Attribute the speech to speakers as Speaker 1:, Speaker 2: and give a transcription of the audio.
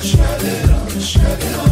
Speaker 1: Shut it up. shut it up.